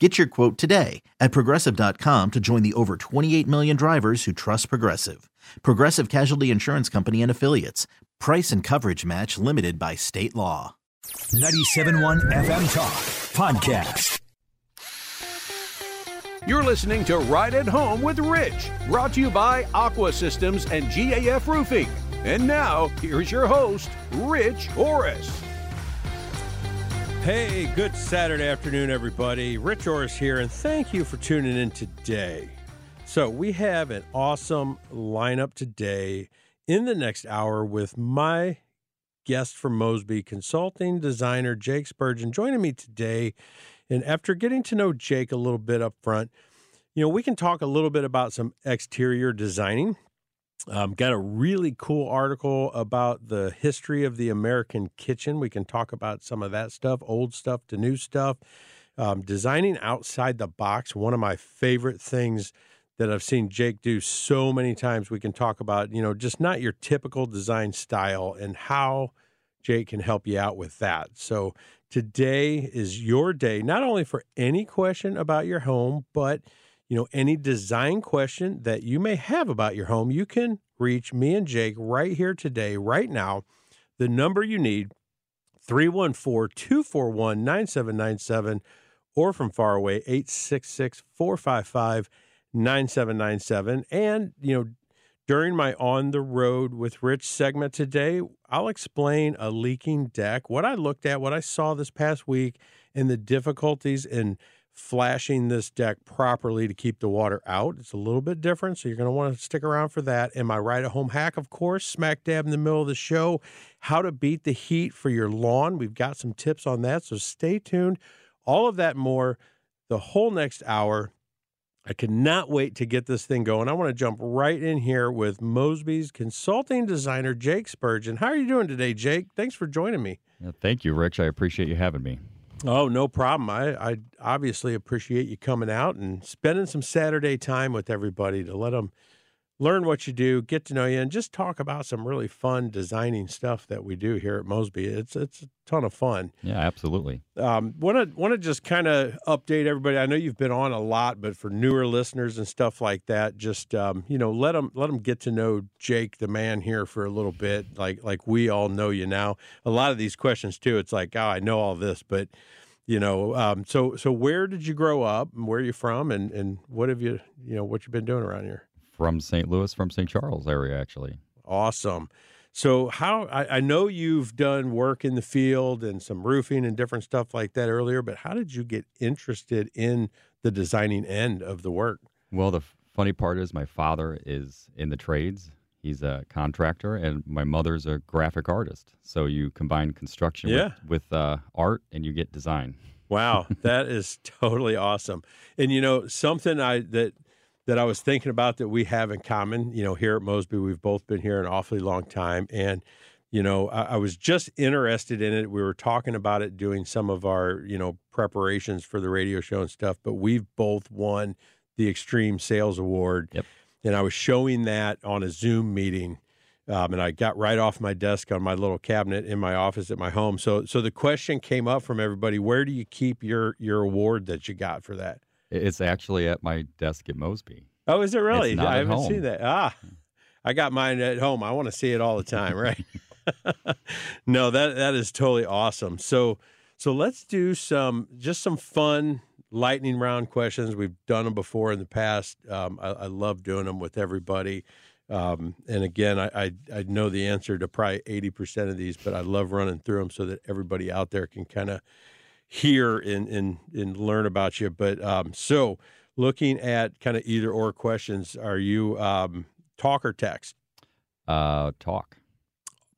Get your quote today at progressive.com to join the over 28 million drivers who trust Progressive. Progressive Casualty Insurance Company and Affiliates. Price and coverage match limited by state law. 97.1 FM Talk Podcast. You're listening to Right at Home with Rich, brought to you by Aqua Systems and GAF Roofing. And now, here's your host, Rich Orris. Hey, good Saturday afternoon, everybody. Rich Orris here, and thank you for tuning in today. So, we have an awesome lineup today in the next hour with my guest from Mosby, consulting designer Jake Spurgeon, joining me today. And after getting to know Jake a little bit up front, you know, we can talk a little bit about some exterior designing um, got a really cool article about the history of the American kitchen. We can talk about some of that stuff, old stuff to new stuff. Um, designing outside the box, one of my favorite things that I've seen Jake do so many times. We can talk about, you know, just not your typical design style and how Jake can help you out with that. So today is your day, not only for any question about your home, but you know, any design question that you may have about your home, you can reach me and Jake right here today, right now. The number you need, 314 241 9797, or from far away, 866 455 9797. And, you know, during my On the Road with Rich segment today, I'll explain a leaking deck, what I looked at, what I saw this past week, and the difficulties in flashing this deck properly to keep the water out. It's a little bit different, so you're going to want to stick around for that. And my right at home hack, of course, smack dab in the middle of the show, how to beat the heat for your lawn. We've got some tips on that, so stay tuned. All of that more the whole next hour. I cannot wait to get this thing going. I want to jump right in here with Mosby's consulting designer, Jake Spurgeon. How are you doing today, Jake? Thanks for joining me. Yeah, thank you, Rich. I appreciate you having me. Oh, no problem. I, I obviously appreciate you coming out and spending some Saturday time with everybody to let them learn what you do, get to know you, and just talk about some really fun designing stuff that we do here at Mosby. It's it's a ton of fun. Yeah, absolutely. Um, want to want to just kind of update everybody. I know you've been on a lot, but for newer listeners and stuff like that, just um, you know, let them let them get to know Jake, the man here, for a little bit. Like like we all know you now. A lot of these questions too. It's like, oh, I know all this, but you know um, so so where did you grow up and where are you from and and what have you you know what you've been doing around here from St. Louis, from St. Charles area, actually. Awesome. So, how I, I, know you've done work in the field and some roofing and different stuff like that earlier, but how did you get interested in the designing end of the work? Well, the funny part is my father is in the trades. He's a contractor, and my mother's a graphic artist. So you combine construction yeah. with, with uh, art, and you get design. Wow, that is totally awesome. And you know, something I that that I was thinking about that we have in common. You know, here at Mosby, we've both been here an awfully long time, and you know, I, I, was just interested in it. We were talking about it, doing some of our you know preparations for the radio show and stuff. But we've both won the Extreme Sales Award, yep. and I was showing that on a Zoom meeting. Um, and I got right off my desk on my little cabinet in my office at my home. So, so the question came up from everybody: Where do you keep your your award that you got for that? It's actually at my desk at Mosby. Oh, is it really? I haven't home. seen that. Ah, I got mine at home. I want to see it all the time, right? no, that that is totally awesome. So so let's do some just some fun lightning round questions. We've done them before in the past. Um, I, I, love doing them with everybody. Um, and again, I, I, I know the answer to probably eighty percent of these, but I love running through them so that everybody out there can kind of hear and, and and learn about you. But um, so looking at kind of either or questions, are you um, talk or text? Uh, talk.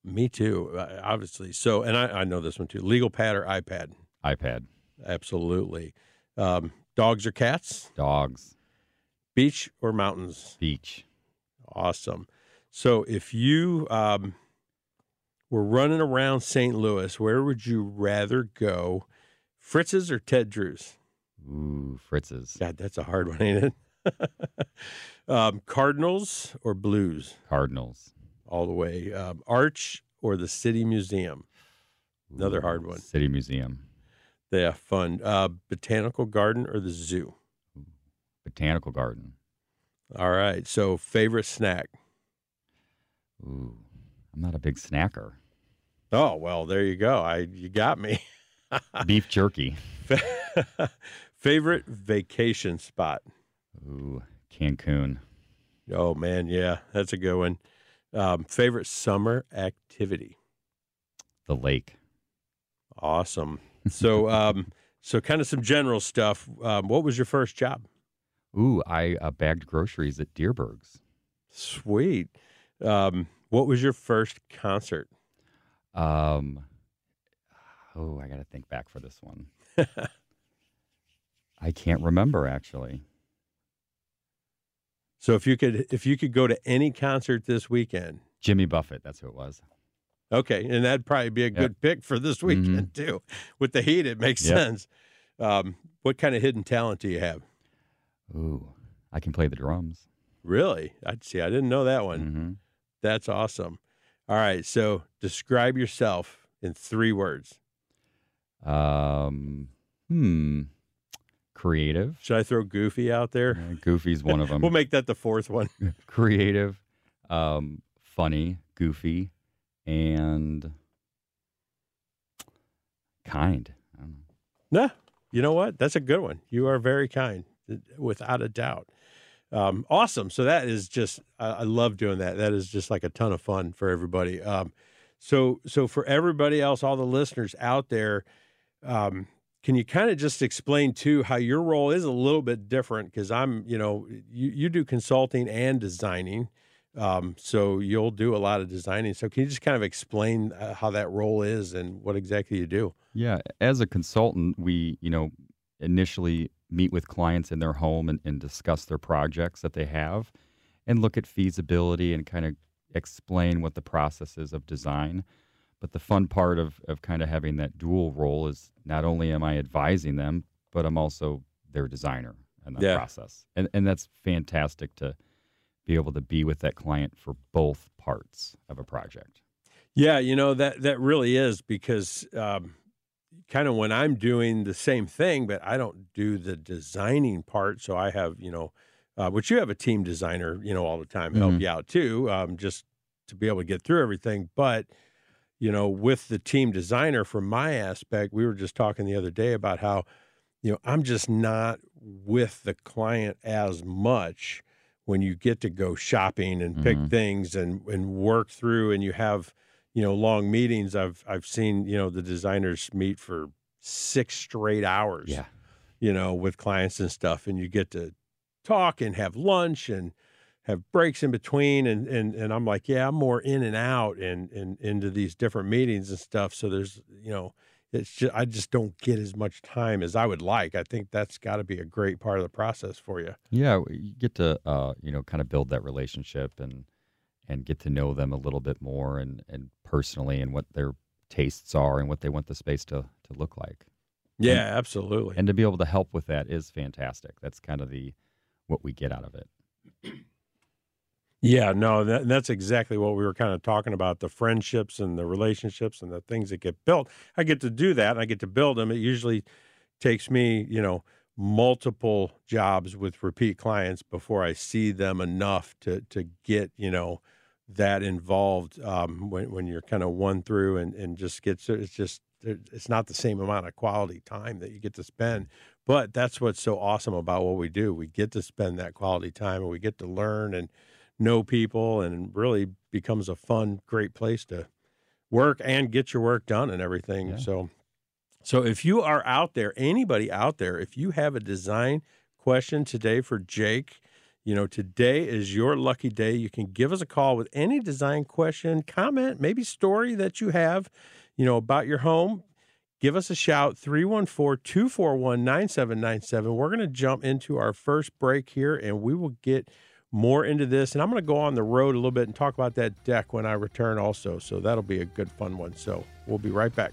Me too, uh, obviously. So, and I, I know this one too. Legal pad or iPad? iPad. Absolutely. Um, dogs or cats? Dogs. Beach or mountains? Beach. Awesome. So, if you um, were running around St. Louis, where would you rather go? Fritz's or Ted Drewes? Ooh, Fritz's. God, that's a hard one, ain't it? um, Cardinals or Blues? Cardinals. All the way. Um, Arch or the City Museum? Another Ooh, hard one. City Museum. Yeah, fun. Uh, botanical garden or the zoo? Botanical garden. All right. So, favorite snack? Ooh, I'm not a big snacker. Oh well, there you go. I you got me. Beef jerky. favorite vacation spot? Ooh, Cancun. Oh man, yeah, that's a good one. Um, favorite summer activity? The lake. Awesome. So, um, so kind of some general stuff. Um, what was your first job? Ooh, I uh, bagged groceries at Dierbergs. Sweet. Um, what was your first concert? Um, oh, I got to think back for this one. I can't remember actually. So if you could, if you could go to any concert this weekend, Jimmy Buffett, that's who it was. Okay, and that'd probably be a good yep. pick for this weekend mm-hmm. too. With the heat, it makes yep. sense. Um, what kind of hidden talent do you have? Ooh, I can play the drums. Really? I'd see. I didn't know that one. Mm-hmm. That's awesome. All right, so describe yourself in three words. Um, hmm. Creative. Should I throw Goofy out there? Yeah, Goofy's one of them. we'll make that the fourth one. Creative, um, funny, goofy, and kind. I don't know. Nah, you know what? That's a good one. You are very kind, without a doubt. Um, awesome. So that is just I, I, love doing that. That is just like a ton of fun for everybody. Um, so so for everybody else, all the listeners out there, um, can you kind of just explain too how your role is a little bit different? Because I'm, you know, you, you do consulting and designing. Um, so you'll do a lot of designing. So can you just kind of explain uh, how that role is and what exactly you do? Yeah, as a consultant, we you know initially meet with clients in their home and, and discuss their projects that they have, and look at feasibility and kind of explain what the process is of design. But the fun part of of kind of having that dual role is not only am I advising them, but I'm also their designer in that yeah. process, and and that's fantastic to be able to be with that client for both parts of a project. Yeah, you know that that really is because um, kind of when I'm doing the same thing, but I don't do the designing part. So I have you know, uh, which you have a team designer, you know, all the time help mm-hmm. you out too, um, just to be able to get through everything. But you know, with the team designer, from my aspect, we were just talking the other day about how you know I'm just not with the client as much when you get to go shopping and pick mm-hmm. things and and work through and you have you know long meetings i've i've seen you know the designers meet for six straight hours yeah you know with clients and stuff and you get to talk and have lunch and have breaks in between and and and I'm like yeah I'm more in and out and and into these different meetings and stuff so there's you know it's just I just don't get as much time as I would like. I think that's got to be a great part of the process for you. Yeah, you get to uh, you know kind of build that relationship and and get to know them a little bit more and and personally and what their tastes are and what they want the space to to look like. Yeah, and, absolutely. And to be able to help with that is fantastic. That's kind of the what we get out of it. Yeah, no, that, that's exactly what we were kind of talking about the friendships and the relationships and the things that get built. I get to do that and I get to build them. It usually takes me, you know, multiple jobs with repeat clients before I see them enough to to get, you know, that involved um, when when you're kind of one through and and just gets it's just it's not the same amount of quality time that you get to spend But that's what's so awesome about what we do. We get to spend that quality time and we get to learn and know people and really becomes a fun, great place to work and get your work done and everything. Yeah. So so if you are out there, anybody out there, if you have a design question today for Jake, you know, today is your lucky day. You can give us a call with any design question, comment, maybe story that you have, you know, about your home. Give us a shout 314 241 9797. We're going to jump into our first break here and we will get more into this. And I'm going to go on the road a little bit and talk about that deck when I return also. So that'll be a good, fun one. So we'll be right back.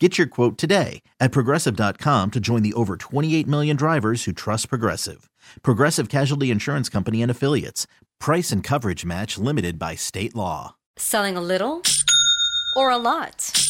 Get your quote today at progressive.com to join the over 28 million drivers who trust Progressive. Progressive Casualty Insurance Company and Affiliates. Price and coverage match limited by state law. Selling a little or a lot?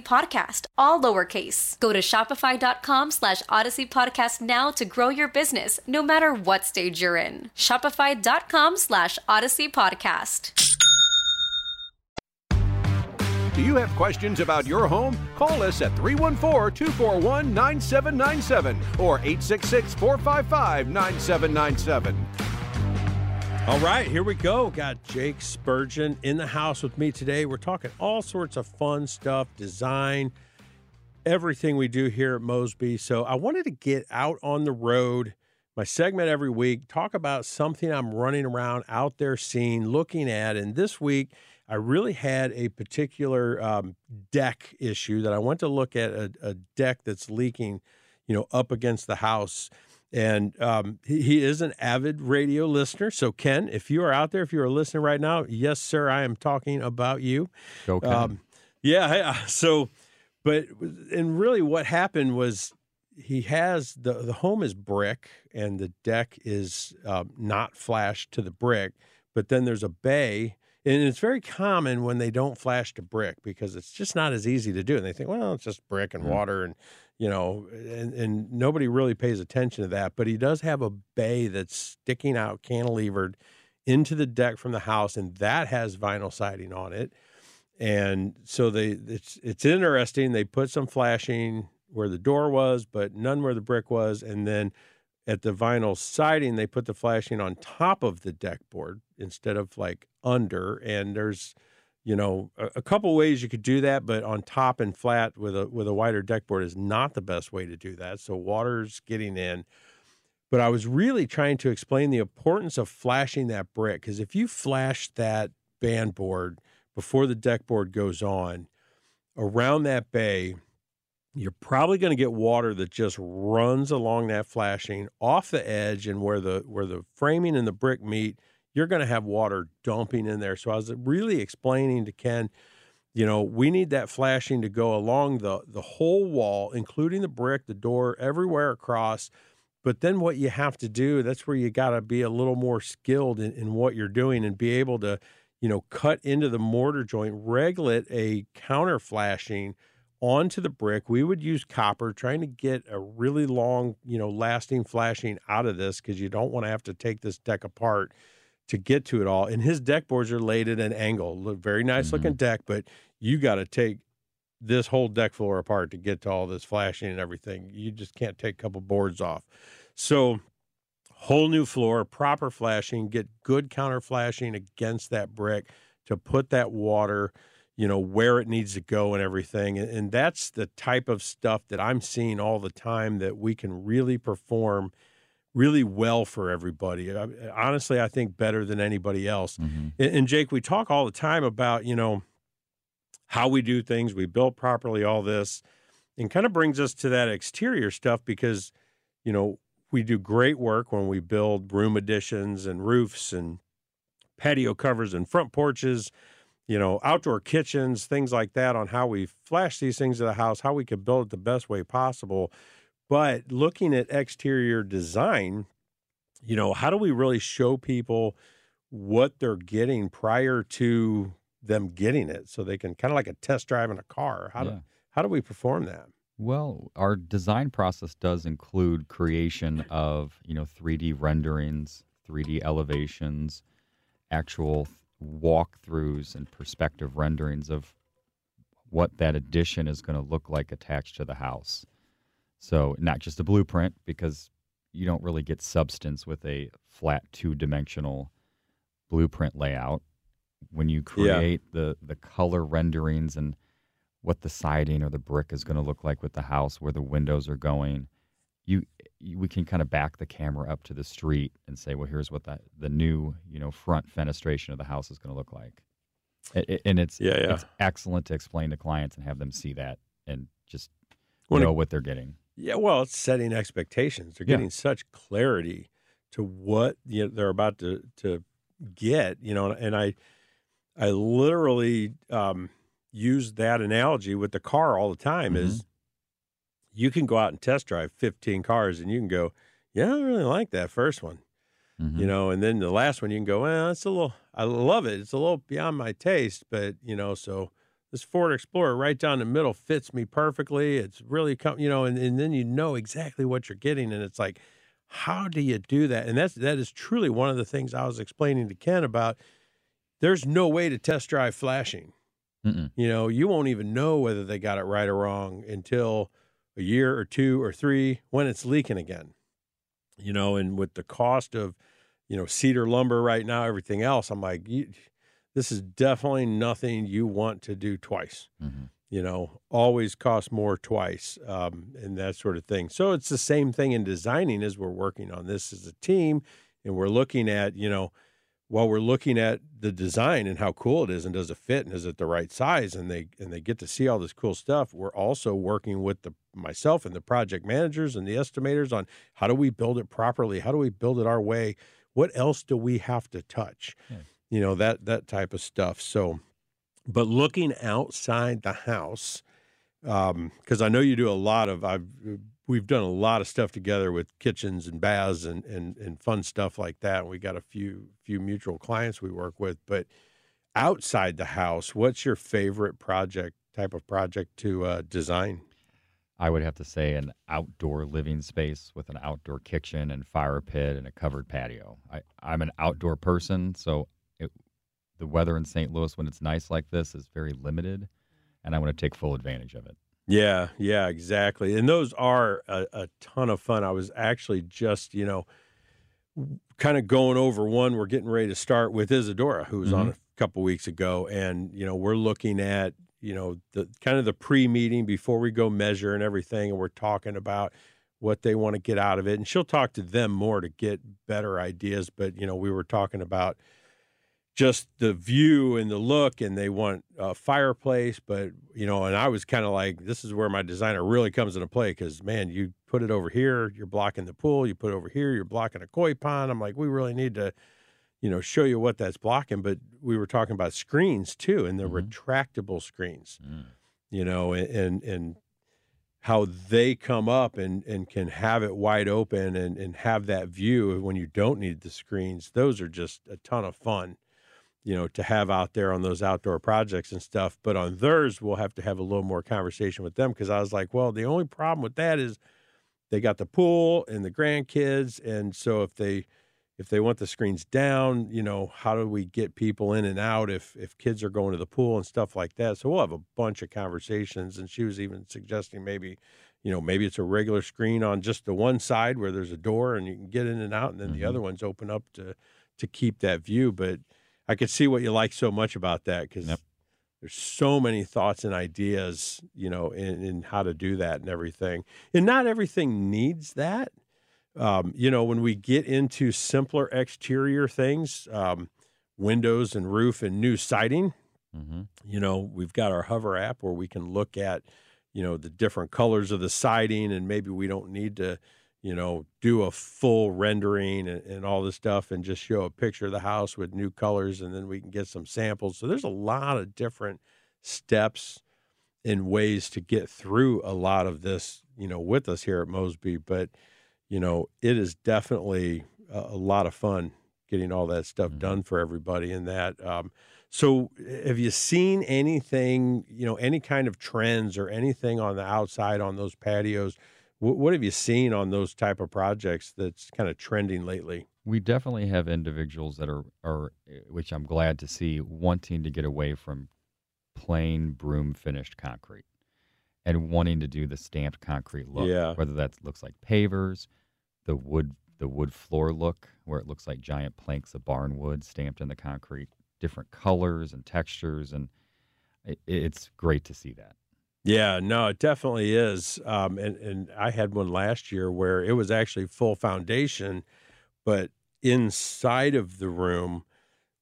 podcast, all lowercase. Go to shopify.com slash odyssey podcast now to grow your business, no matter what stage you're in. Shopify.com slash odyssey podcast. Do you have questions about your home? Call us at 314 241 9797 or 866 455 9797. All right, here we go. Got Jake Spurgeon in the house with me today. We're talking all sorts of fun stuff, design, everything we do here at Mosby. So I wanted to get out on the road, my segment every week, talk about something I'm running around out there seeing, looking at. And this week, I really had a particular um, deck issue that I went to look at a, a deck that's leaking, you know, up against the house. And um, he, he is an avid radio listener. So, Ken, if you are out there, if you are listening right now, yes, sir, I am talking about you. Ken. Um, yeah. yeah. So, but and really, what happened was he has the the home is brick and the deck is um, not flashed to the brick, but then there's a bay. And it's very common when they don't flash to brick because it's just not as easy to do. And they think, well, it's just brick and Mm. water, and you know, and, and nobody really pays attention to that. But he does have a bay that's sticking out, cantilevered into the deck from the house, and that has vinyl siding on it. And so they it's it's interesting. They put some flashing where the door was, but none where the brick was, and then at the vinyl siding they put the flashing on top of the deck board instead of like under. And there's you know a, a couple ways you could do that, but on top and flat with a with a wider deck board is not the best way to do that. So water's getting in. But I was really trying to explain the importance of flashing that brick because if you flash that band board before the deck board goes on around that bay, you're probably going to get water that just runs along that flashing off the edge and where the where the framing and the brick meet you're going to have water dumping in there. So i was uh, really explaining to ken you know we need that flashing to go along the the whole wall including the brick the door everywhere across. But then what you have to do that's where you got to be a little more skilled in, in what you're doing and be able to you know cut into the mortar joint regulate a counter flashing onto the brick. We would use copper, trying to get a really long, you know, lasting flashing out of this because you don't want to have to take this deck apart to get to it all. And his deck boards are laid at an angle, Look, very nice mm-hmm. looking deck, but you got to take this whole deck floor apart to get to all this flashing and everything. You just can't take a couple boards off. So, whole new floor, proper flashing, get good counter flashing against that brick to put that water you know where it needs to go and everything and, that's the type of stuff that i'm seeing all the time that we can really perform really well for everybody I, honestly i think better than anybody else mm-hmm. and, and, jake we talk all the time about you know how we do things we build properly all this and kind of brings us to that exterior stuff because you know we do great work when we build room additions and roofs and patio covers and front porches you know, outdoor kitchens, things like that on how we flash these things to the house, how we could build it the best way possible. But looking at exterior design, you know, how do we really show people what they're getting prior to them getting it so they can kind of like a test drive in a car? How yeah. do how do we perform that? Well, our design process does include creation of, you know, 3D renderings, 3D elevations, actual walkthroughs and perspective renderings of what that addition is going to look like attached to the house. So, not just a blueprint, because you don't really get substance with a flat two dimensional blueprint layout. When you create yeah. the, the color renderings and what the siding or the brick is going to look like with the house, where the windows are going, you, you, we can kind of back the camera up to the street and say, well, here's what the the new you know front fenestration of the house is going to look like. It, it, and it's yeah, yeah. it's excellent to explain to clients and have them see that and just when know it, what they're getting. Yeah, well, it's setting expectations. They're getting yeah. such clarity to what you know, they're about to to get. You know, and I I literally um, use that analogy with the car all the time. Mm-hmm. Is you can go out and test drive 15 cars and you can go, yeah, I really like that first one. Mm-hmm. You know, and then the last one you can go, well, it's a little, I love it. It's a little beyond my taste, but you know, so this Ford Explorer right down the middle fits me perfectly. It's really, com-, you know, and, and then you know exactly what you're getting. And it's like, how do you do that? And that's, that is truly one of the things I was explaining to Ken about. There's no way to test drive flashing. Mm-mm. You know, you won't even know whether they got it right or wrong until a year or two or three when it's leaking again. You know, and with the cost of, you know, cedar lumber right now, everything else, I'm like, this is definitely nothing you want to do twice. Mm-hmm. You know, always cost more twice, um, and that sort of thing. So it's the same thing in designing as we're working on this as a team, and we're looking at, you know, while we're looking at the design and how cool it is and does it fit and is it the right size and they and they get to see all this cool stuff we're also working with the myself and the project managers and the estimators on how do we build it properly how do we build it our way what else do we have to touch yeah. You know that that type of stuff so but looking outside the house because um, I know you do a lot of I've we've done a lot of stuff together with kitchens and baths and, and, and fun stuff like that. We got a few few mutual clients we work with, but outside the house, what's your favorite project type of project to uh, design? I would have to say an outdoor living space with an outdoor kitchen and fire pit and a covered patio. I, I'm an outdoor person, so the weather in St. Louis when it's nice like this is very limited, and I want to take full advantage of it. Yeah, yeah, exactly. And those are a, a ton of fun. I was actually just, you know, kind of going over one we're getting ready to start with Isadora, who was mm-hmm. on a couple weeks ago. And, you know, we're looking at, you know, the kind of the pre meeting before we go measure and everything. And we're talking about what they want to get out of it. And she'll talk to them more to get better ideas. But, you know, we were talking about just the view and the look, and they want a fireplace. But, you know, and I was kind of like, this is where my designer really comes into play because, man, you put it over here, you're blocking the pool. You put it over here, you're blocking a koi pond. I'm like, we really need to, you know, show you what that's blocking. But we were talking about screens too, and the Mhm. retractable screens, Mm. you know, and, and, and how they come up and, and can have it wide open and, and have that view when you don't need the screens. Those are just a ton of fun, you know, to have out there on those outdoor projects and stuff. But on theirs, we'll have to have a little more conversation with them because I was like, well, the only problem with that is they got the pool and the grandkids. And so if they, if they want the screens down, you know, how do we get people in and out if if kids are going to the pool and stuff like that? So we'll have a bunch of conversations. And she was even suggesting maybe, you know, maybe it's a regular screen on just the one side where there's a door and you can get in and out, and then the Mhm. other ones open up to to keep that view. But I could see what you like so much about that because Yep. there's so many thoughts and ideas, you know, in, in how to do that and everything. And not everything needs that um, you know, when we get into simpler exterior things, um, windows and roof and new siding, hmm you know, we've got our hover app where we can look at, you know, the different colors of the siding, and maybe we don't need to, you know, do a full rendering and, and all this stuff and just show a picture of the house with new colors, and then we can get some samples. So there's a lot of different steps and ways to get through a lot of this, you know, with us here at Mosby. But, you know, it is definitely a, a lot of fun getting all that stuff Mhm. done for everybody in that. Um, so have you seen anything, you know, any kind of trends or anything on the outside on those patios? What, have you seen on those type of projects that's kind of trending lately? We definitely have individuals that are, are, eh, which I'm glad to see, wanting to get away from plain broom finished concrete and wanting to do the stamped concrete look. Yeah. Whether that looks like pavers, the wood, the wood floor look, where it looks like giant planks of barn wood stamped in the concrete, different colors and textures, and it, it's great to see that. Yeah, no, it definitely is. Um, and and I had one last year where it was actually full foundation, but inside of the room,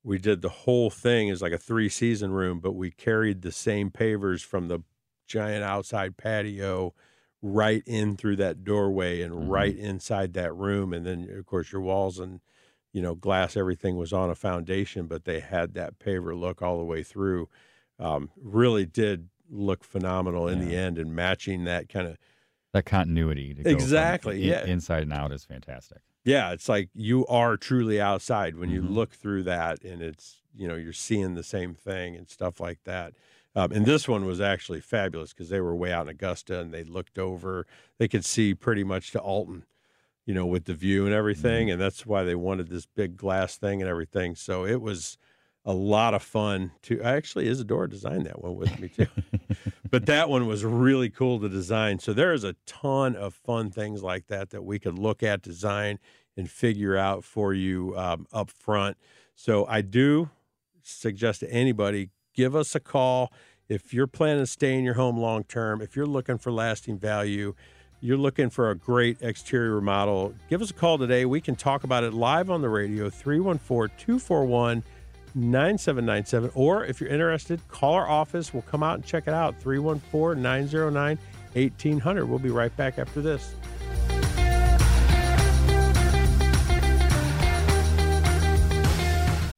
we did the whole thing as like a three season room, but we carried the same pavers from the giant outside patio right in through that doorway and Mhm. right inside that room. And then of course your walls and you know glass, everything was on a foundation, but they had that paver look all the way through. Um, really did look phenomenal in the end and matching that kind of That continuity to go from Exactly, in- yeah. inside and out is fantastic. yeah it's like you are truly outside when you Mhm. look through that and it's you know you're seeing the same thing and stuff like that um, and this one was actually fabulous because they were way out in augusta and they looked over they could see pretty much to alton you know with the view and everything and that's why they wanted this big glass thing and everything so it was a lot of fun to actually isadora designed that one with me too but that one was really cool to design. So there is a ton of fun things like that that we could look at, design, and figure out for you um, up front. So I do suggest to anybody give us a call if you're planning to stay in your home long term. If you're looking for lasting value. You're looking for a great exterior remodel. Give us a call today. We can talk about it live on the radio, 314 241 9797. Or if you're interested, call our office. We'll come out and check it out. 314 909 1800. We'll be right back after this.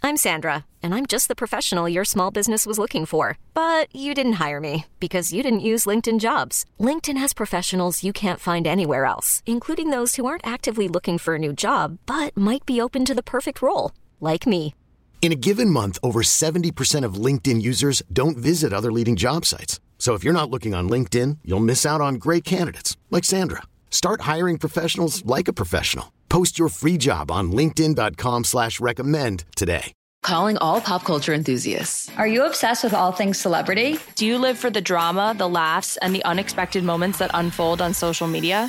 I'm Sandra, and I'm just the professional your small business was looking for. But you didn't hire me because you didn't use LinkedIn jobs. LinkedIn has professionals you can't find anywhere else, including those who aren't actively looking for a new job but might be open to the perfect role, like me. In a given month, over 70% of LinkedIn users don't visit other leading job sites. So if you're not looking on LinkedIn, you'll miss out on great candidates like Sandra. Start hiring professionals like a professional. Post your free job on linkedin.com slash recommend today. Calling all pop culture enthusiasts. Are you obsessed with all things celebrity? Do you live for the drama, the laughs, and the unexpected moments that unfold on social media?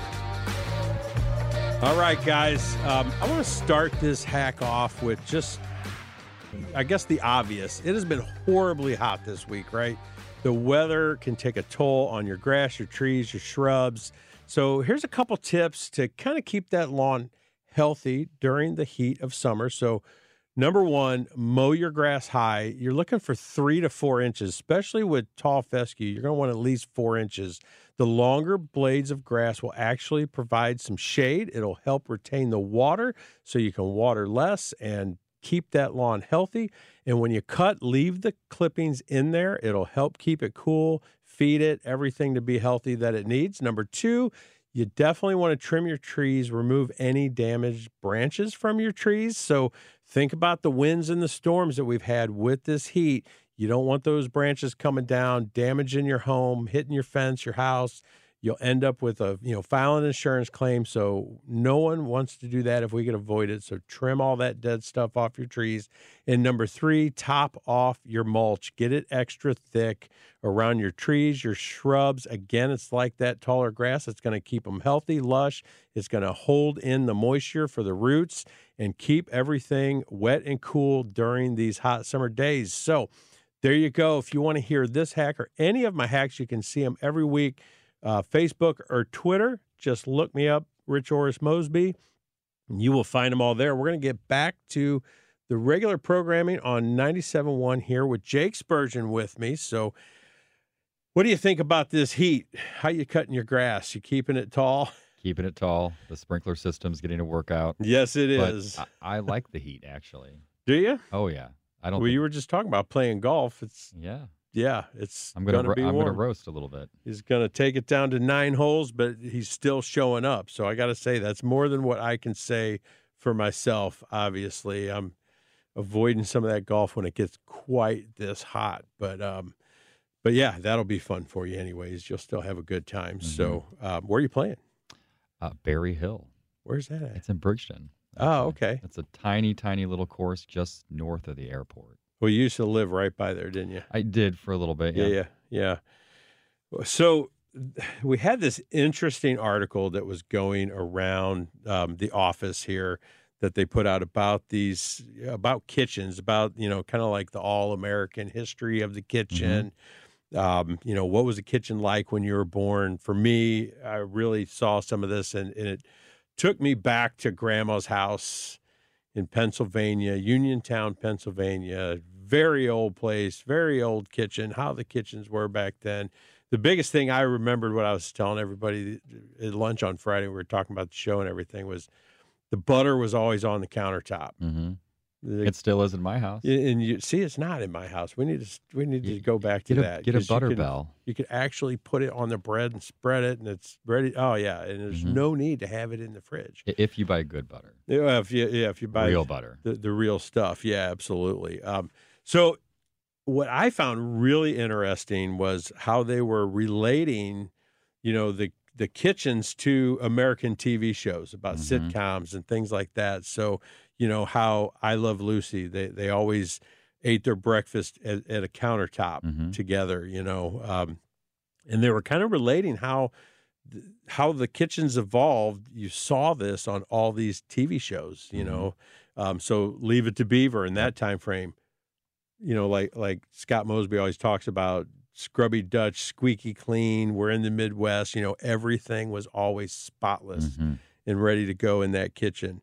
All right, guys. Um, I want to start this hack off with just, I guess, the obvious. It has been horribly hot this week, right? The weather can take a toll on your grass, your trees, your shrubs. So, here's a couple tips to kind of keep that lawn healthy during the heat of summer. So, Number one, mow your grass high. You're looking for three to four inches, especially with tall fescue. You're going to want at least four inches. The longer blades of grass will actually provide some shade. It'll help retain the water so you can water less and keep that lawn healthy. And when you cut, leave the clippings in there. It'll help keep it cool, feed it everything to be healthy that it needs. Number two, you definitely want to trim your trees, remove any damaged branches from your trees. So think about the winds and the storms that we've had with this heat. You don't want those branches coming down, damaging your home, hitting your fence, your house. You'll end up with a, you know, file an insurance claim. So no one wants to do that if we can avoid it. So trim all that dead stuff off your trees. And number three, top off your mulch. Get it extra thick around your trees, your shrubs. Again, it's like that taller grass. It's going to keep them healthy, lush. It's going to hold in the moisture for the roots and keep everything wet and cool during these hot summer days. So there you go. If you want to hear this hack or any of my hacks, you can see them every week uh, Facebook or Twitter. Just look me up, Rich Orris Mosby. And you will find them all there. We're going to get back to the regular programming on 97.1 here with Jake Spurgeon with me. So, what do you think about this heat? How you cutting your grass? You keeping it tall? Keeping it tall. The sprinkler system's getting to work out. Yes, it But is. I, I like the heat actually. do you? Oh yeah. I don't. Well, think- you were just talking about playing golf. It's yeah. yeah, it's I'm gonna. gonna ro- be I'm warm. gonna roast a little bit. He's going to take it down to nine holes, but he's still showing up. So I got to say, that's more than what I can say for myself. Obviously, I'm avoiding some of that golf when it gets quite this hot. But, um, but yeah, that'll be fun for you, anyways. You'll still have a good time. So, um, where are you playing? Uh, Berry Hill. Where's that at? It's in Bridgeton. Oh, okay. It's a tiny, tiny little course just north of the airport. Well, you used to live right by there, didn't you? I did for a little bit. Yeah, Yeah. yeah, yeah. So we had this interesting article that was going around um, the office here that they put out about these about kitchens, about you know, kind of like the all American history of the kitchen. Um, you know, what was the kitchen like when you were born? For me, I really saw some of this, and, and it took me back to Grandma's house in Pennsylvania, Uniontown, Pennsylvania. Very old place, very old kitchen, how the kitchens were back then. The biggest thing I remembered what I was telling everybody at lunch on Friday, we were talking about the show and everything, was the butter was always on the countertop. hmm The- It still is in my house. and you see, it's not in my house. We need to we need to go back to Get a that. get a 'cause you butter can- bell. You could actually put it on the bread and spread it, and it's ready. Oh yeah, and there's Mhm. no need to have it in the fridge. If you buy good butter, Yeah, if you yeah, if you buy real butter. the, the real stuff. Yeah, absolutely. Um, so, what I found really interesting was how they were relating, you know, the the kitchens to American TV shows about Mhm. sitcoms and things like that. So, you know, how I Love Lucy, they they always ate their breakfast at, at a countertop Mhm. together. You know, um, and they were kind of relating how how the kitchens evolved. You saw this on all these TV shows, you Mhm. know. Um, so Leave It to Beaver in that time frame, you know, like like Scott Mosby always talks about scrubby Dutch, squeaky clean. We're in the Midwest, you know, everything was always spotless Mhm. and ready to go in that kitchen.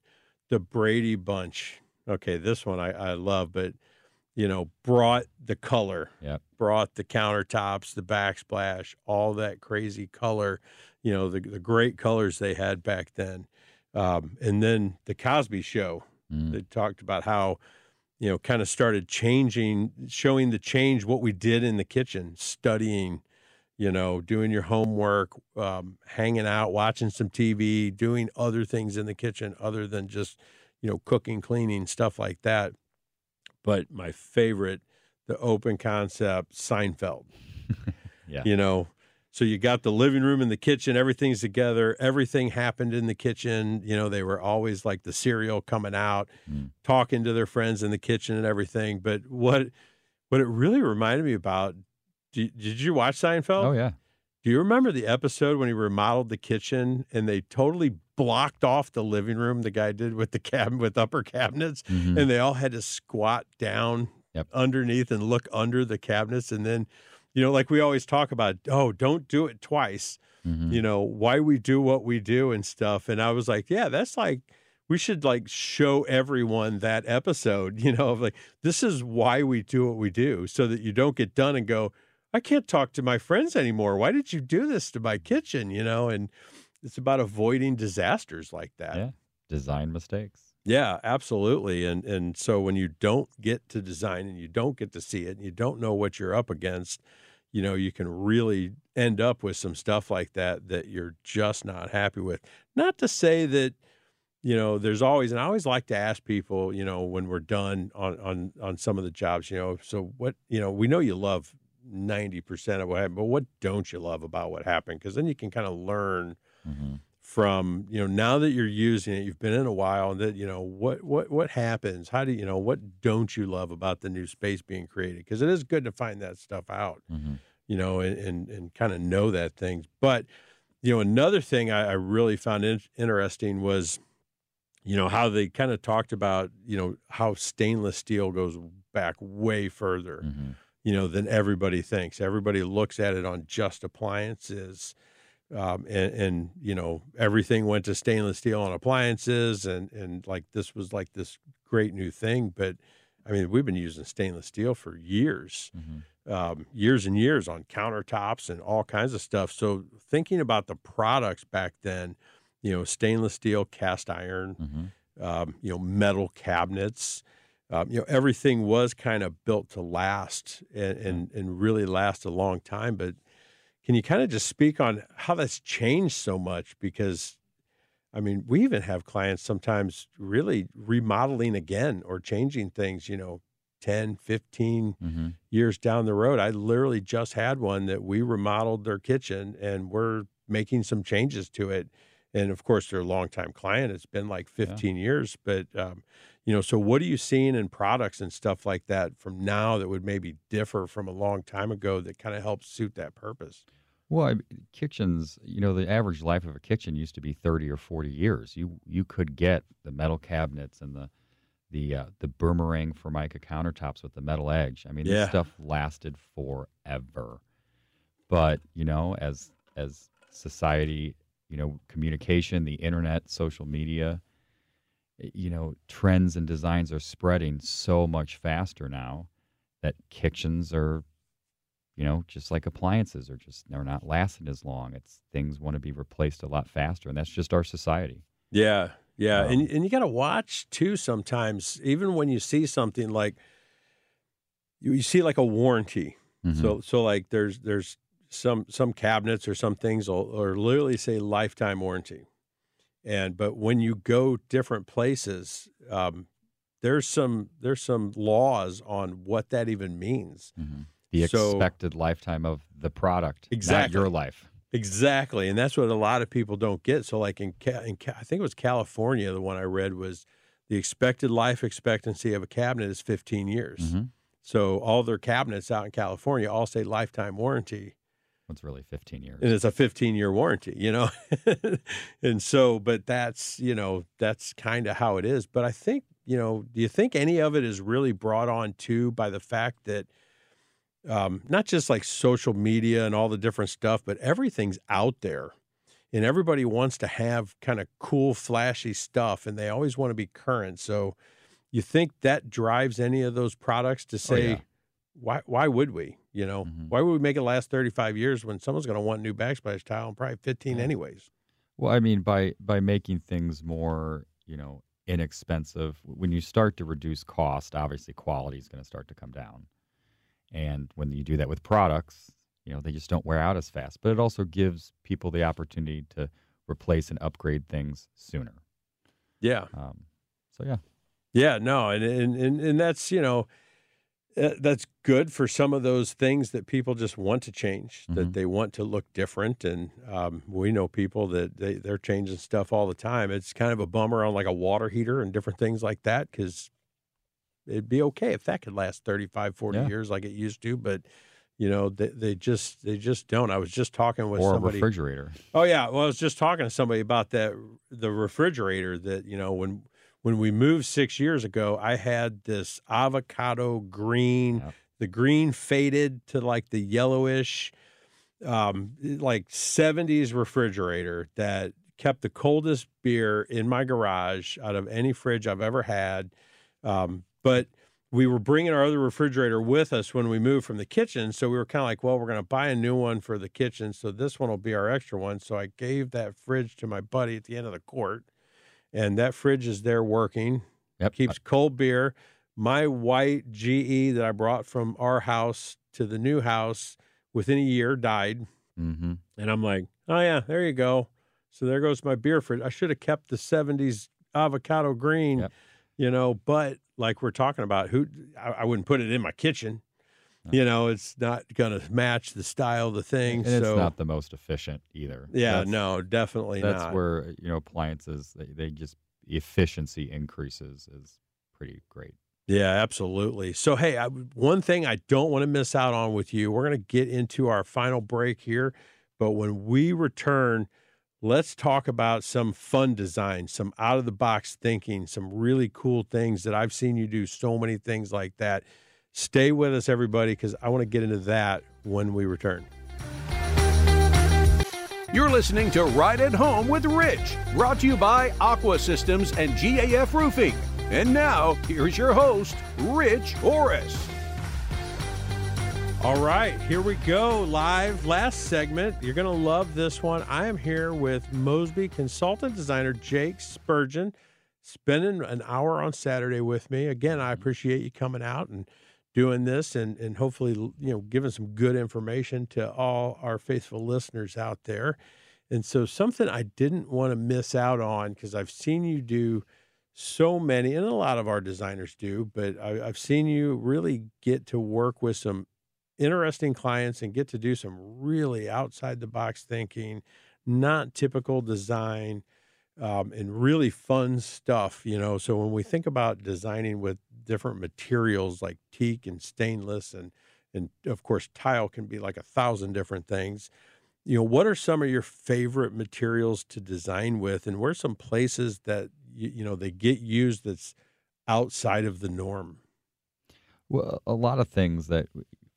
The Brady Bunch, okay, this one I, I love, but you know, brought the color, Yep. brought the countertops, the backsplash, all that crazy color, you know, the the great colors they had back then. Um, and then the Cosby Show, Mm. they talked about how, you know, kind of started changing, showing the change what we did in the kitchen, studying, you know, doing your homework, um, hanging out, watching some TV, doing other things in the kitchen other than just, you know, cooking, cleaning, stuff like that. But my favorite, the open concept Seinfeld. Yeah. You know, so you got the living room and the kitchen, everything's together. Everything happened in the kitchen. You know, they were always like the cereal coming out, Mm. talking to their friends in the kitchen and everything. But what what it really reminded me about, did, did you watch Seinfeld? Oh yeah. Do you remember the episode when he remodeled the kitchen and they totally blocked off the living room? The guy did with the cabinet with upper cabinets, Mhm. and they all had to squat down Yep. underneath and look under the cabinets. And then, you know, like we always talk about, oh, don't do it twice. Mhm. You know why we do what we do and stuff. And I was like, yeah, that's like we should like show everyone that episode. You know, of like this is why we do what we do, so that you don't get done and go. I can't talk to my friends anymore. Why did you do this to my kitchen? You know, and it's about avoiding disasters like that. Yeah. Design mistakes. Yeah, absolutely. And and so when you don't get to design and you don't get to see it and you don't know what you're up against, you know, you can really end up with some stuff like that that you're just not happy with. Not to say that you know, there's always and I always like to ask people, you know, when we're done on on on some of the jobs, you know, so what, you know, we know you love 90% of what happened, but what don't you love about what happened? Because then you can kind of learn hmm from you know now that you're using it you've been in a while and that you know what what what happens? How do you know what don't you love about the new space being created? Because it is good to find that stuff out hmm you know and and, and kind of know that things. But you know another thing i, I really found in, interesting was you know how they kind of talked about you know how stainless steel goes back way further. Hmm you know, than everybody thinks. Everybody looks at it on just appliances. Um, and, and, you know, everything went to stainless steel on appliances. And, and like this was like this great new thing. But I mean, we've been using stainless steel for years, hmm um, years and years on countertops and all kinds of stuff. So thinking about the products back then, you know, stainless steel, cast iron, hmm um, you know, metal cabinets. Um, you know, everything was kind of built to last and, and and really last a long time. But can you kind of just speak on how that's changed so much? Because, I mean, we even have clients sometimes really remodeling again or changing things. You know, 10, 15 hmm years down the road. I literally just had one that we remodeled their kitchen and we're making some changes to it. And of course, they're a longtime client. It's been like 15 years. But, um, you know, so what are you seeing in products and stuff like that from now that would maybe differ from a long time ago that kind of helps suit that purpose? Well, I, kitchens, you know, the average life of a kitchen used to be 30 or 40 years. You you could get the metal cabinets and the the uh, the boomerang formica countertops with the metal edge. I mean, Yeah. this stuff lasted forever. But, you know, as as society, you know, communication, the internet, social media, you know, trends and designs are spreading so much faster now that kitchens are you know, just like appliances are just they're not lasting as long. It's things want to be replaced a lot faster, and that's just our society. Yeah, yeah, Um, and and you got to watch too. Sometimes, even when you see something like you, you see like a warranty. Mhm. So so like there's there's some some cabinets or some things will or literally say lifetime warranty, and but when you go different places, um, there's some there's some laws on what that even means. Mhm. the So- expected lifetime of the product, Exactly. not your life. Exactly, and that's what a lot of people don't get. So, like in, in I think it was California, the one I read was the expected life expectancy of a cabinet is 15 years. Mhm. So, all their cabinets out in California all say lifetime warranty, What's really 15 years? and it's a 15 year warranty. You know, and so, but that's you know that's kind of how it is. But I think you know, do you think any of it is really brought on too by the fact that um, not just like social media and all the different stuff, but everything's out there. And everybody wants to have kind of cool, flashy stuff, and they always want to be current. So, you think that drives any of those products to say, Oh, yeah. Why? Why would we? You know, Mhm. why would we make it last thirty five years when someone's going to want new backsplash tile and probably fifteen Yeah. anyways? Well, I mean, by by making things more, you know, inexpensive, when you start to reduce cost, obviously quality is going to start to come down. And when you do that with products, you know, they just don't wear out as fast. But it also gives people the opportunity to replace and upgrade things sooner. Yeah, Um, So yeah, yeah, no, and and and, and that's you know. Uh, that's good for some of those things that people just want to change, Mm-hmm. that they want to look different. And um, we know people that they, they're changing stuff all the time. It's kind of a bummer on like a water heater and different things like that because it'd be okay if that could last 35, 40 Yeah. years like it used to. But, you know, they, they just they just don't. I was just talking with or a somebody. refrigerator. Oh yeah, well I was just talking to somebody about that the refrigerator that you know when when we moved six years ago, I had this avocado green. The green faded to like the yellowish, um, like '70s refrigerator that kept the coldest beer in my garage out of any fridge I've ever had. Um, but we were bringing our other refrigerator with us when we moved from the kitchen. So we were kind of like, well, we're going to buy a new one for the kitchen. So this one will be our extra one. So I gave that fridge to my buddy at the end of the court. And that fridge is there working. Yep. Keeps cold beer. My white GE that I brought from our house to the new house within a year died. Mm-hmm. And I'm like, oh, yeah, there you go. So there goes my beer fridge. I should have kept the 70s avocado green, Yep. you know, but like we're talking about, who I, I wouldn't put it in my kitchen. You know, it's not going to match the style of the thing. And so, it's not the most efficient either. yeah, That's- no, definitely not. That's not. where you know appliances they, they just efficiency increases is pretty great. Yeah, absolutely. So, hey, I, one thing I don't want to miss out on with you, we're going to get into our final break here. But when we return, let's talk about some fun design, some out of the box thinking, some really cool things that I've seen you do so many things like that. Stay with us, everybody, because I want to get into that when we return. You're listening to Right at Home with Rich, brought to you by Aqua Systems and GAF Roofing. And now, here's your host, Rich Horace. All right, here we go. Live last segment. You're going to love this one. I am here with Mosby consultant designer Jake Spurgeon, spending an hour on Saturday with me. Again, I appreciate you coming out and doing this and, and hopefully, you know, giving some good information to all our faithful listeners out there. And so, something I didn't want to miss out on because I've seen you do so many, and a lot of our designers do, but I, I've seen you really get to work with some interesting clients and get to do some really outside the box thinking, not typical design, um, and really fun stuff. You know, so when we think about designing with different materials like teak and stainless, and and of course tile can be like a thousand different things. You know, what are some of your favorite materials to design with, and where are some places that you, you know they get used that's outside of the norm? Well, a lot of things that,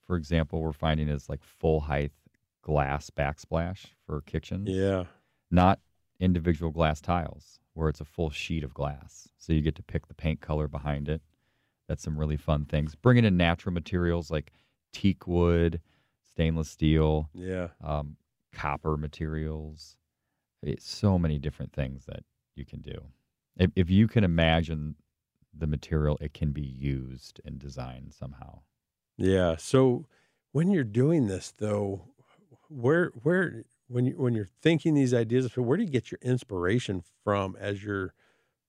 for example, we're finding is like full height glass backsplash for kitchens. Yeah. Not individual glass tiles where it's a full sheet of glass. So you get to pick the paint color behind it. That's some really fun things. Bringing in natural materials like teak wood, stainless steel, Yeah. um, copper materials. It's so many different things that you can do. If, if you can imagine the material, it can be used and designed somehow. Yeah. So when you're doing this though, where where when you when you're thinking these ideas, where do you get your inspiration from as you're,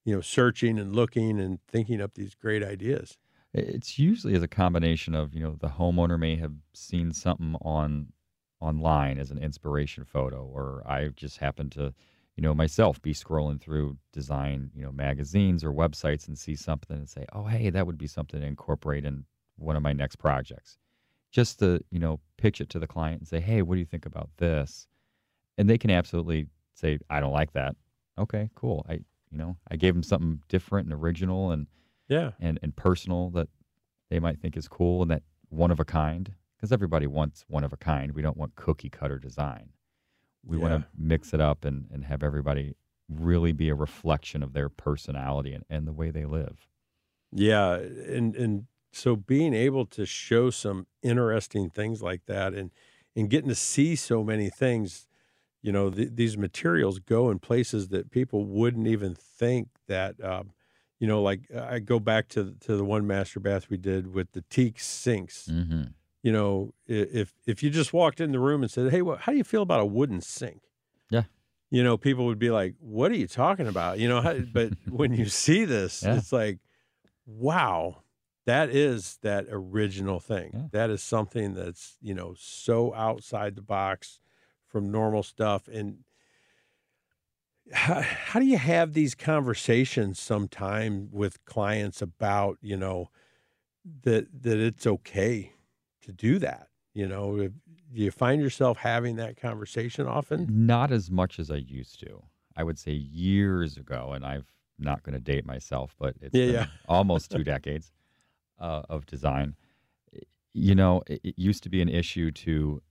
you know, searching and looking and thinking up these great ideas? It's usually as a combination of, you know, the homeowner may have seen something on online as an inspiration photo, or I just happen to, you know, myself be scrolling through design, you know, magazines or websites and see something and say, oh, hey, that would be something to incorporate in one of my next projects. Just to, you know, pitch it to the client and say, hey, what do you think about this? And they can absolutely say, I don't like that. Okay, cool. I, you know, I gave them something different and original and, Yeah. and, and personal that they might think is cool and that one of a kind because everybody wants one of a kind. We don't want cookie cutter design. We want to mix it up and, and have everybody really be a reflection of their personality and, and the way they live. Yeah, and and so being able to show some interesting things like that, and and getting to see so many things, you know, th- these materials go in places that people wouldn't even think that. Um, you know, like I go back to to the one master bath we did with the teak sinks. Mm-hmm. You know, if if you just walked in the room and said, "Hey, what, how do you feel about a wooden sink?" Yeah. you know, people would be like, "What are you talking about?" You know, how, but when you see this, Yeah. it's like, wow, that is that original thing. Yeah. That is something that's you know so outside the box from normal stuff. And how, how do you have these conversations sometime with clients about you know that that it's okay to do that? You know, if, do you find yourself having that conversation often? Not as much as I used to. I would say years ago, and I've not going to date myself, but it's Yeah, yeah. almost two decades uh, of design. You know, it, it used to be an issue to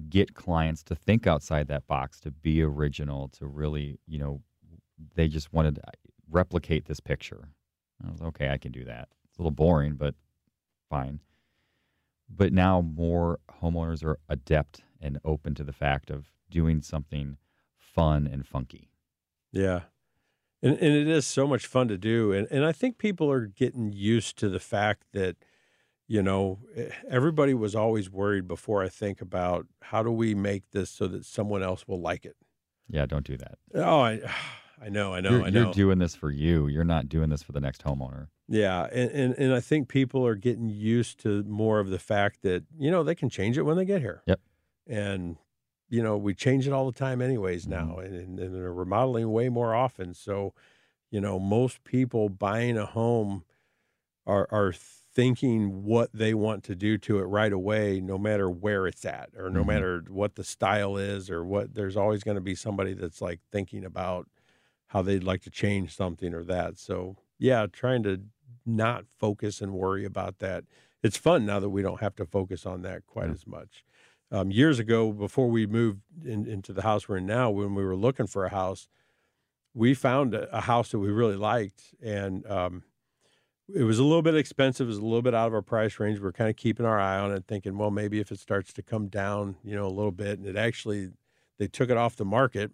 get clients to think outside that box, to be original, to really, you know, they just wanted to uh, replicate this picture. I was okay, I can do that. It's a little boring, but fine. But now more homeowners are adept and open to the fact of doing something fun and funky. Yeah. And, and it is so much fun to do. And, and I think people are getting used to the fact that, you know, eh, everybody was always worried before I think about how do we make this so that someone else will like it. Yeah, don't do that. Oh, I, I know, I know, you're, I know. you're doing this for you. You're not doing this for the next homeowner. Yeah, and, and and I think people are getting used to more of the fact that you know they can change it when they get here. Yep. And you know we change it all the time, anyways. Mm-hmm. Now, and, and, and they're remodeling way more often. So, you know, most people buying a home are are thinking what they want to do to it right away, no matter where it's at, or no Mhm. matter what the style is, or what. There's always going to be somebody that's like thinking about how they'd like to change something or that. So yeah, trying to not focus and worry about that. It's fun now that we don't have to focus on that quite as much. Um, years ago, before we moved in, into the house we're in now, when we were looking for a house, we found a, a house that we really liked, and um, it was a little bit expensive. It was a little bit out of our price range. We are kind of keeping our eye on it, thinking, well, maybe if it starts to come down, you know, a little bit. And it actually, they took it off the market,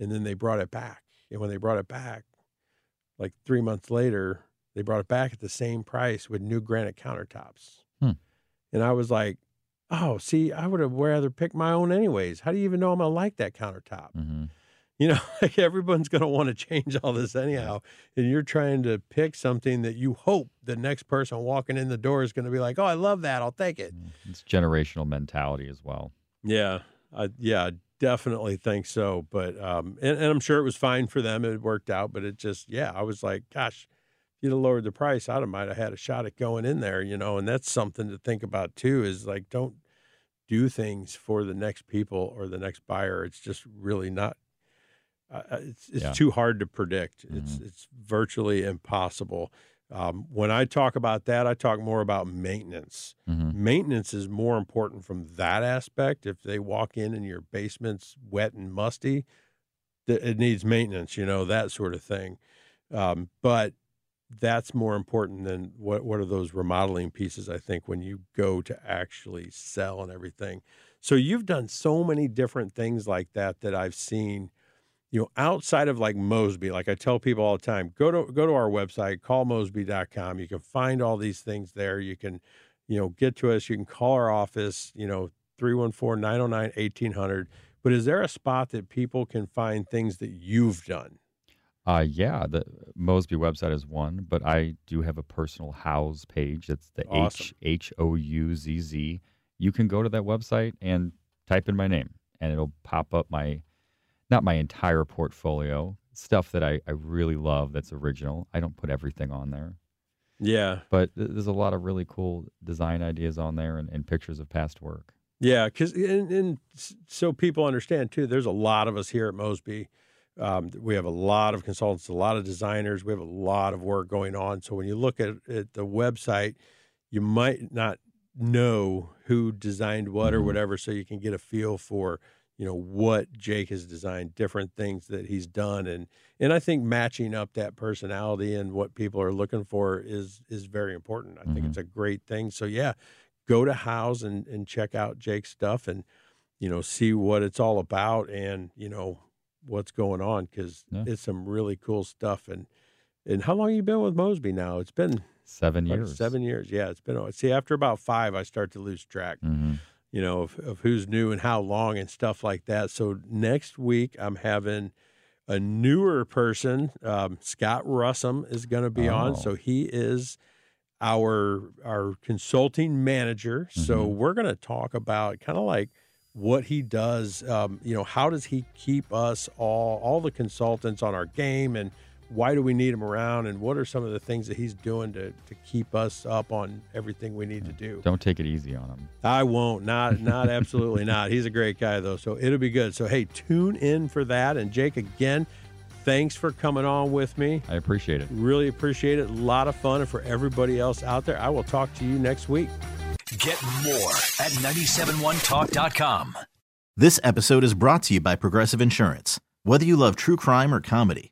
and then they brought it back. And when they brought it back, like three months later, they brought it back at the same price with new granite countertops. Hmm. And I was like, oh, see, I would have rather picked my own anyways. How do you even know I'm to like that countertop? hmm You know, like everyone's going to want to change all this anyhow. And you're trying to pick something that you hope the next person walking in the door is going to be like, oh, I love that. I'll take it. It's generational mentality as well. Yeah, I, yeah, I definitely think so. But um, and, and I'm sure it was fine for them. It worked out, but it just yeah, I was like, gosh, if you'd have lowered the price, I'd have might have had a shot at going in there, you know. And that's something to think about too. Is like don't do things for the next people or the next buyer. It's just really not. Uh, it's it's Yeah. too hard to predict. It's it's virtually impossible. Um, when I talk about that, I talk more about maintenance hmm maintenance is more important from that aspect. If they walk in and your basement's wet and musty, th- it needs maintenance, you know, that sort of thing. Um, but that's more important than what what are those remodeling pieces I think when you go to actually sell and everything. So you've done so many different things like that that I've seen you know, outside of like Mosby, like I tell people all the time, go to go to our website, callmosby.com. You can find all these things there. You can, you know, get to us. You can call our office, you know, 314-909-1800. But is there a spot that people can find things that you've done? Uh, yeah, the Mosby website is one, but I do have a personal Houzz page. It's the Awesome. H H O U Z Z. You can go to that website and type in my name, and it'll pop up my, not my entire portfolio, stuff that I, I really love that's original. I don't put everything on there, Yeah. but th- there's a lot of really cool design ideas on there and, and pictures of past work. Yeah, because and, and so people understand too. There's a lot of us here at Mosby. Um, we have a lot of consultants, a lot of designers. We have a lot of work going on. So when you look at, at the website, you might not know who designed what or Mhm. whatever, so you can get a feel for you know what Jake has designed, different things that he's done, and and I think matching up that personality and what people are looking for is is very important. I think Mhm. it's a great thing. So yeah, go to Houzz and and check out Jake's stuff and you know see what it's all about and you know what's going on because Yeah. it's some really cool stuff and and how long you been with Mosby now? It's been Seven years. seven years. Yeah, it's been. See, after about five, I start to lose track. hmm you know, of, of who's new and how long and stuff like that. So next week I'm having a newer person. Um, Scott Russum is going to be oh. on. So he is our our consulting manager. Mm-hmm. So we're going to talk about kind of like what he does. Um, you know, how does he keep us all all the consultants on our game and why do we need him around and what are some of the things that he's doing to, to keep us up on everything we need to do? Don't take it easy on him. I won't. Not not absolutely not. He's a great guy though so it'll be good. So hey tune in for that. And jake again thanks for coming on with me. I appreciate it. Really appreciate it. A lot of fun. And for everybody else out there i will talk to you next week. Get more at 971talk.com this episode is brought to you by progressive insurance. Whether you love true crime or comedy